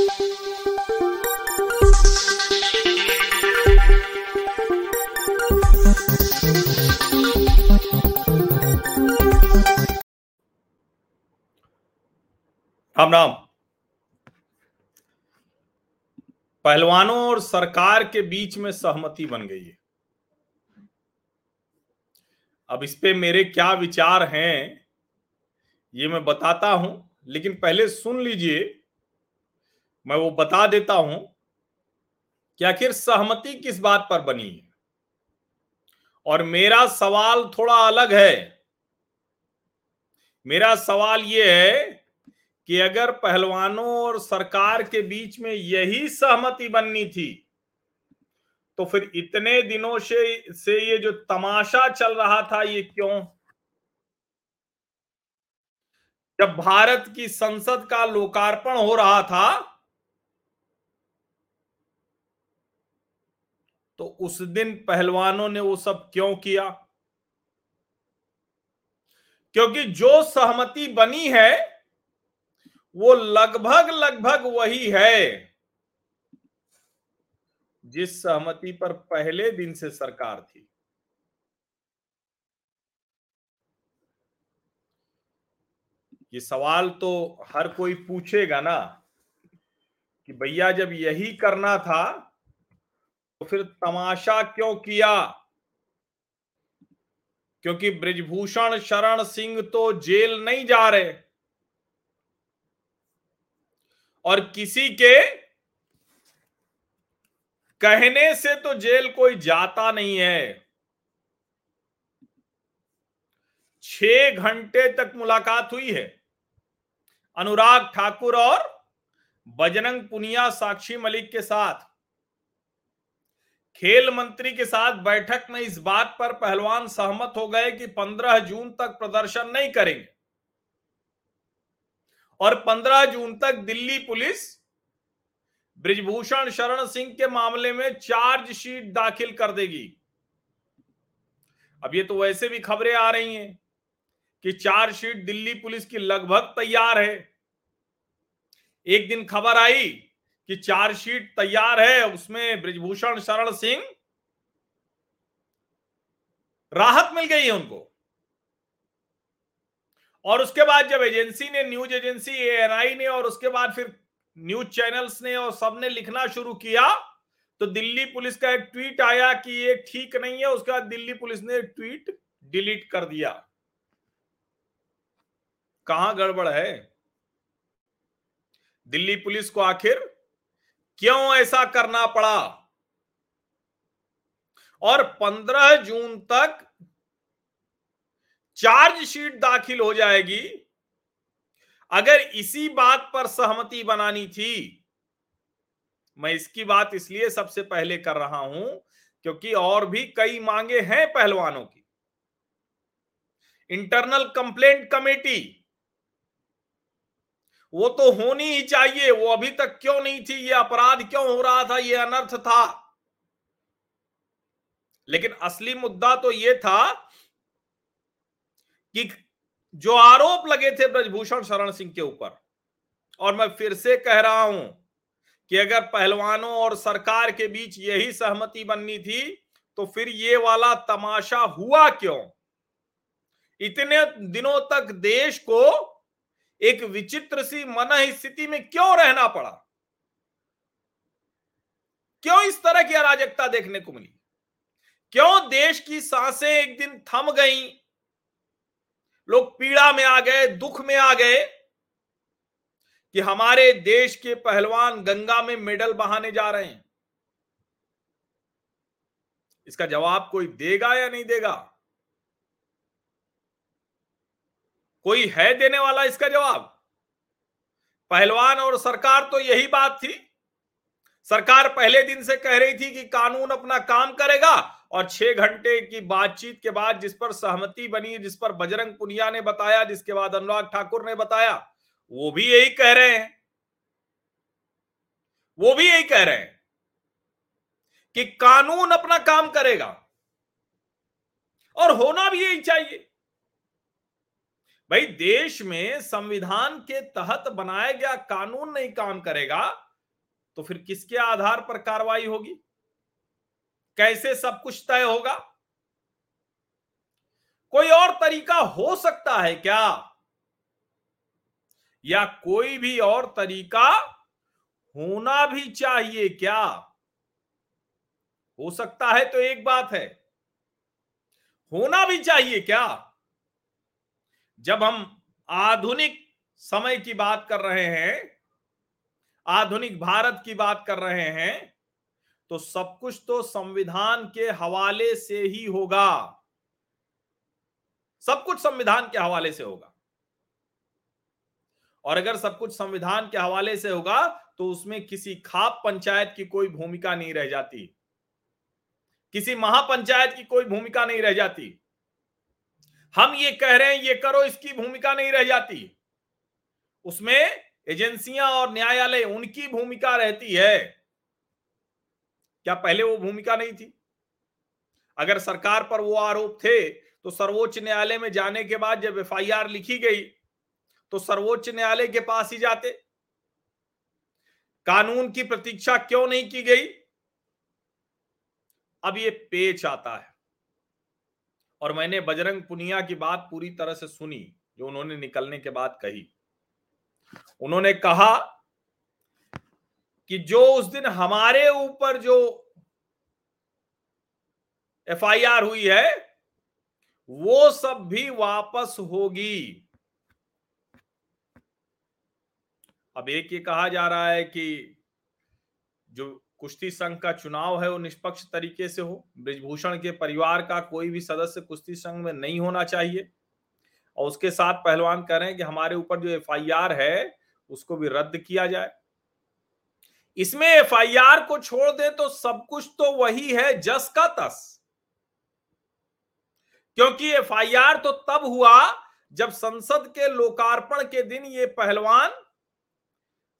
राम राम। पहलवानों और सरकार के बीच में सहमति बन गई है। अब इस पे मेरे क्या विचार हैं, ये मैं बताता हूँ, लेकिन पहले सुन लीजिए। मैं वो बता देता हूँ कि आखिर सहमति किस बात पर बनी है? और मेरा सवाल थोड़ा अलग है। मेरा सवाल ये है कि अगर पहलवानों और सरकार के बीच में यही सहमति बननी थी तो फिर इतने दिनों से से ये जो तमाशा चल रहा था ये क्यों? जब भारत की संसद का लोकार्पण हो रहा था तो उस दिन पहलवानों ने वो सब क्यों किया? क्योंकि जो सहमति बनी है, वो लगभग लगभग वही है। जिस सहमति पर पहले दिन से सरकार थी। ये सवाल तो हर कोई पूछेगा ना, कि भैया जब यही करना था तो फिर तमाशा क्यों किया? क्योंकि ब्रिजभूषण शरण सिंह तो जेल नहीं जा रहे। और किसी के कहने से तो जेल कोई जाता नहीं है। छह घंटे तक मुलाकात हुई है। अनुराग ठाकुर और बजरंग पुनिया, साक्षी मलिक के साथ। खेल मंत्री के साथ बैठक में इस बात पर पहलवान सहमत हो गए कि 15 जून तक प्रदर्शन नहीं करेंगे। और 15 जून तक दिल्ली पुलिस ब्रिजभूषण शरण सिंह के मामले में चार्जशीट दाखिल कर देगी। अब ये तो वैसे भी खबरें आ रही हैं कि चार्जशीट दिल्ली पुलिस की लगभग तैयार है। एक दिन खबर आई कि चार्जशीट तैयार है, उसमें ब्रिजभूषण शरण सिंह राहत मिल गई है उनको। और उसके बाद जब एजेंसी ने, न्यूज़ एजेंसी एएनआई ने और उसके बाद फिर न्यूज़ चैनल्स ने और सबने लिखना शुरू किया तो दिल्ली पुलिस का एक ट्वीट आया कि ये ठीक नहीं है, उसके बाद दिल्ली पुलिस ने ट्वीट डिलीट कर दिया। कहाँ गड़बड़ है? दिल्ली पुलिस को आखिर क्यों ऐसा करना पड़ा? और 15 जून तक चार्जशीट दाखिल हो जाएगी। अगर इसी बात पर सहमति बनानी थी, मैं इसकी बात इसलिए सबसे पहले कर रहा हूँ क्योंकि और भी कई मांगे हैं पहलवानों की। इंटरनल कंप्लेंट कमेटी वो तो होनी ही चाहिए। वो अभी तक क्यों नहीं थी? ये अपराध क्यों हो रहा था? ये अनर्थ था। लेकिन असली मुद्दा तो ये था कि जो आरोप लगे थे ब्रजभूषण शरण सिंह के ऊपर, और मैं फिर से कह रहा हूँ कि अगर पहलवानों और सरकार के बीच यही सहमति बननी थी तो फिर ये वाला तमाशा हुआ क्यों? इतने दिनों तक देश को एक विचित्र सी मन स्थिति में क्यों रहना पड़ा? क्यों इस तरह की अराजकता देखने को मिली? क्यों देश की साँसें एक दिन थम गईं? लोग पीड़ा में आ गए, दुख में आ गए कि हमारे देश के पहलवान गंगा में मेडल बहाने जा रहे हैं। इसका जवाब कोई देगा या नहीं देगा? कोई है देने वाला इसका जवाब? पहलवान और सरकार तो यही बात थी। सरकार पहले दिन से कह रही थी कि कानून अपना काम करेगा और छह घंटे की बातचीत के बाद जिस पर सहमति बनी, जिस पर बजरंग पुनिया ने बताया, जिसके बाद अनुराग ठाकुर ने बताया, वो भी यही कह रहे हैं। वो भी यही कह रहे हैं कि कानून अपना काम करेगा और होना भी यही चाहिए। भाई देश में संविधान के तहत बनाया गया कानून नहीं काम करेगा तो फिर किसके आधार पर कार्रवाई होगी? कैसे सब कुछ तय होगा? कोई और तरीका हो सकता है क्या? या कोई भी और तरीका होना भी चाहिए क्या? हो सकता है तो एक बात है। होना भी चाहिए क्या? जब हम आधुनिक समय की बात कर रहे हैं, आधुनिक भारत की बात कर रहे हैं तो सब कुछ तो संविधान के हवाले से ही होगा। सब कुछ संविधान के हवाले से होगा। और अगर सब कुछ संविधान के हवाले से होगा तो उसमें किसी खाप पंचायत की कोई भूमिका नहीं रह जाती। किसी महापंचायत की कोई भूमिका नहीं रह जाती। हम ये कह रहे हैं, ये करो, इसकी भूमिका नहीं रह जाती। उसमें एजेंसियाँ और न्यायालय उनकी भूमिका रहती है। क्या पहले वो भूमिका नहीं थी? अगर सरकार पर वो आरोप थे तो सर्वोच्च न्यायालय में जाने के बाद जब एफआईआर लिखी गई तो सर्वोच्च न्यायालय के पास ही जाते। कानून की प्रतीक्षा क्यों नहीं की गई? अब ये पेच आता है। और मैंने बजरंग पुनिया की बात पूरी तरह से सुनी, जो उन्होंने निकलने के बाद कही। उन्होंने कहा कि जो उस दिन हमारे ऊपर जो एफआईआर हुई है, वो सब भी वापस होगी। अब एक ये कहा जा रहा है कि जो कुश्ती संघ का चुनाव है, वो निष्पक्ष तरीके से हो। ब्रिजभूषण के परिवार का कोई भी सदस्य कुश्ती संघ में नहीं होना चाहिए। और उसके साथ पहलवान कह रहे हैं कि हमारे ऊपर जो एफआईआर है, उसको भी रद्द किया जाए। इसमें एफआईआर को छोड़ दे तो सब कुछ तो वही है, जस का तस। क्योंकि एफआईआर तो तब हुआ जब संसद के लोकार्पण के दिन ये पहलवान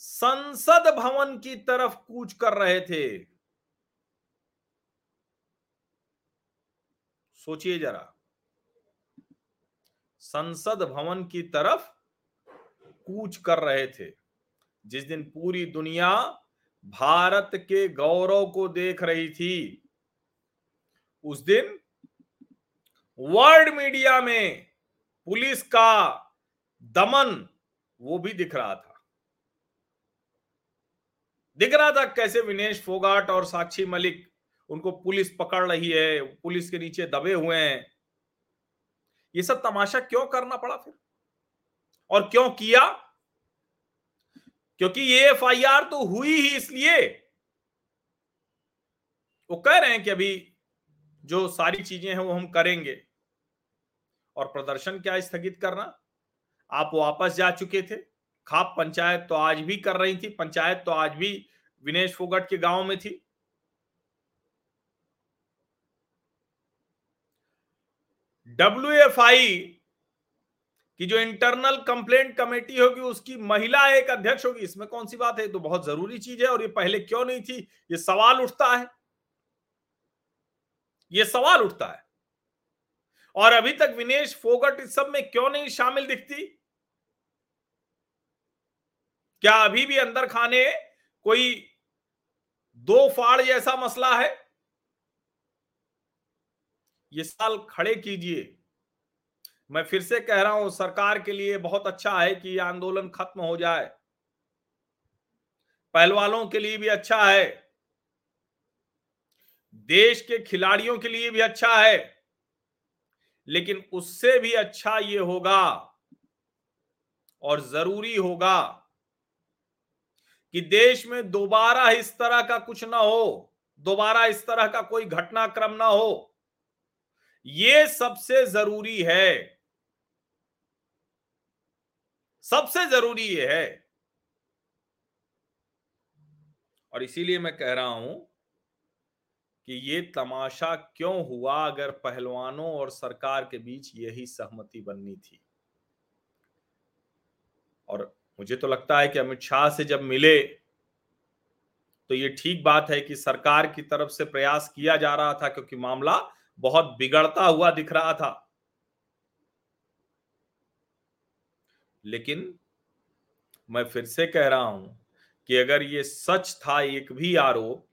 संसद भवन की तरफ़ कूच कर रहे थे। सोचिए जरा। संसद भवन की तरफ़ कूच कर रहे थे। जिस दिन पूरी दुनिया भारत के गौरव को देख रही थी, उस दिन वर्ल्ड मीडिया में पुलिस का दमन वो भी दिख रहा था। दिख रहा था कैसे विनेश फोगाट और साक्षी मलिक उनको पुलिस पकड़ रही है, पुलिस के नीचे दबे हुए हैं। ये सब तमाशा क्यों करना पड़ा फिर? और क्यों किया? क्योंकि ये एफ़ तो हुई ही इसलिए। वो कह रहे हैं कि अभी जो सारी चीज़ें हैं वो हम करेंगे। और प्रदर्शन क्या स्थगित करना? आप वापस जा चुके थे। खाप पंचायत तो आज भी कर रही थी, पंचायत तो आज भी विनेश फोगट के गाँव में थी। डब्ल्यू एफ़ आई की जो इंटरनल कंप्लेंट कमेटी होगी, उसकी महिला एक अध्यक्ष होगी, इसमें कौन सी बात है? तो बहुत ज़रूरी चीज़ है और ये पहले क्यों नहीं थी? ये सवाल उठता है। ये सवाल उठता है। और अभी तक विनेश फोगट इस सब में क्यों नहीं शामिल दिखती? क्या अभी भी अंदर खाने कोई दो फाड़ जैसा मसला है? ये साल खड़े कीजिए। मैं फिर से कह रहा हूँ, सरकार के लिए बहुत अच्छा है कि यह आंदोलन खत्म हो जाए। पहलवानों के लिए भी अच्छा है। देश के खिलाड़ियों के लिए भी अच्छा है। लेकिन उससे भी अच्छा ये होगा और ज़रूरी होगा कि देश में दोबारा इस तरह का कुछ ना हो, दोबारा इस तरह का कोई घटनाक्रम ना हो, ये सबसे ज़रूरी है। सबसे ज़रूरी ये है। और इसीलिए मैं कह रहा हूँ कि ये तमाशा क्यों हुआ अगर पहलवानों और सरकार के बीच यही सहमति बननी थी? और मुझे तो लगता है कि अमित शाह से जब मिले तो ये ठीक बात है कि सरकार की तरफ़ से प्रयास किया जा रहा था क्योंकि मामला बहुत बिगड़ता हुआ दिख रहा था। लेकिन मैं फिर से कह रहा हूँ कि अगर ये सच था, एक भी आरोप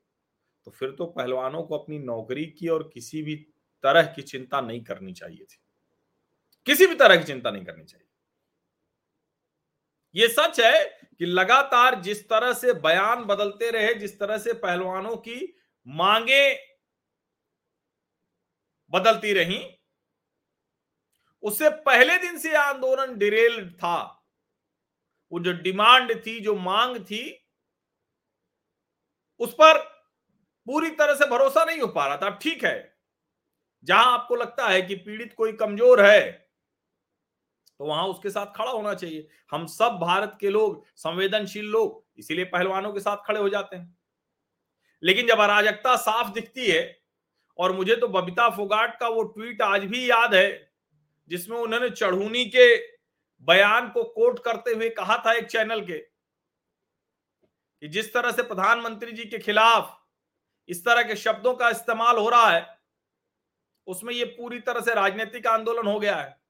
तो फिर तो पहलवानों को अपनी नौकरी की और किसी भी तरह की चिंता नहीं करनी चाहिए थी। किसी भी तरह की चिंता नहीं करनी चाहिए। ये सच है कि लगातार जिस तरह से बयान बदलते रहे, जिस तरह से पहलवानों की मांगे बदलती रही, उससे पहले दिन से आंदोलन डिरेल था। वो जो डिमांड थी, जो मांग थी, उस पर पूरी तरह से भरोसा नहीं हो पा रहा था। ठीक है, जहाँ आपको लगता है कि पीड़ित कोई कमज़ोर है तो वहाँ उसके साथ खड़ा होना चाहिए। हम सब भारत के लोग, संवेदनशील लोग, इसीलिए पहलवानों के साथ खड़े हो जाते हैं। लेकिन जब अराजकता साफ़ दिखती है, और मुझे तो बबीता फोगाट का वो ट्वीट आज भी याद है, जिसमें उन्होंने चढ़ूनी के बयान को कोट करते हुए कहा था एक चैनल के, कि जिस तरह से प्रधानमंत्री जी के खिलाफ इस तरह के शब्दों का इस्तेमाल हो रहा है, उसमें ये पूरी तरह से राजनीतिक आंदोलन हो गया है।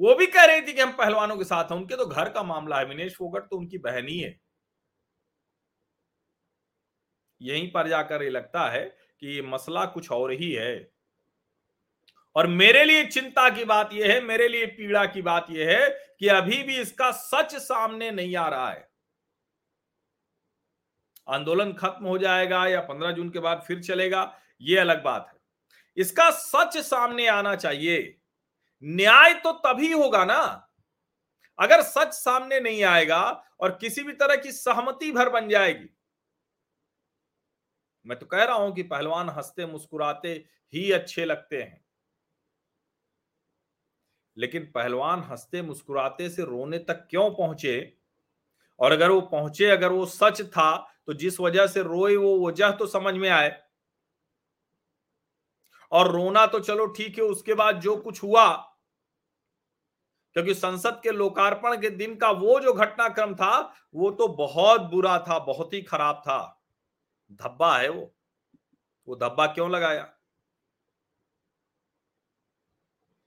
वो भी कह रही थी कि हम पहलवानों के साथ हैं, उनके तो घर का मामला है, विनेश फोगट तो उनकी बहन ही है। यहीं पर जाकर ये लगता है कि ये मसला कुछ और ही है। और मेरे लिए चिंता की बात यह है, मेरे लिए पीड़ा की बात यह है कि अभी भी इसका सच सामने नहीं आ रहा है। आंदोलन खत्म हो जाएगा या पंद्रह जून के बाद फिर चलेगा, ये अलग बात है। इसका सच सामने आना चाहिए। न्याय तो तभी होगा ना, अगर सच सामने नहीं आएगा और किसी भी तरह की सहमति भर बन जाएगी। मैं तो कह रहा हूँ कि पहलवान हँसते मुस्कुराते ही अच्छे लगते हैं। लेकिन पहलवान हँसते मुस्कुराते से रोने तक क्यों पहुँचे? और अगर वो पहुँचे, अगर वो सच था तो जिस वजह से रोए, वो वजह तो समझ में आए। और रोना तो चलो ठीक है, उसके बाद जो कुछ हुआ क्योंकि संसद के लोकार्पण के दिन का वो जो घटनाक्रम था, वो तो बहुत बुरा था, बहुत ही खराब था। धब्बा है वो। वो धब्बा क्यों लगाया?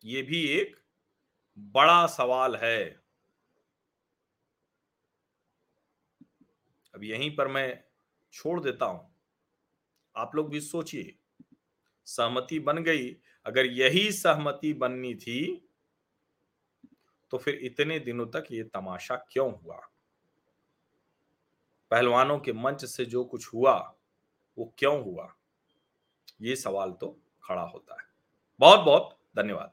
ये भी एक बड़ा सवाल है। अब यहीं पर मैं छोड़ देता हूँ। आप लोग भी सोचिए। सहमति बन गई। अगर यही सहमति बननी थी तो फिर इतने दिनों तक ये तमाशा क्यों हुआ? पहलवानों के मंच से जो कुछ हुआ, वो क्यों हुआ? ये सवाल तो खड़ा होता है। बहुत बहुत धन्यवाद।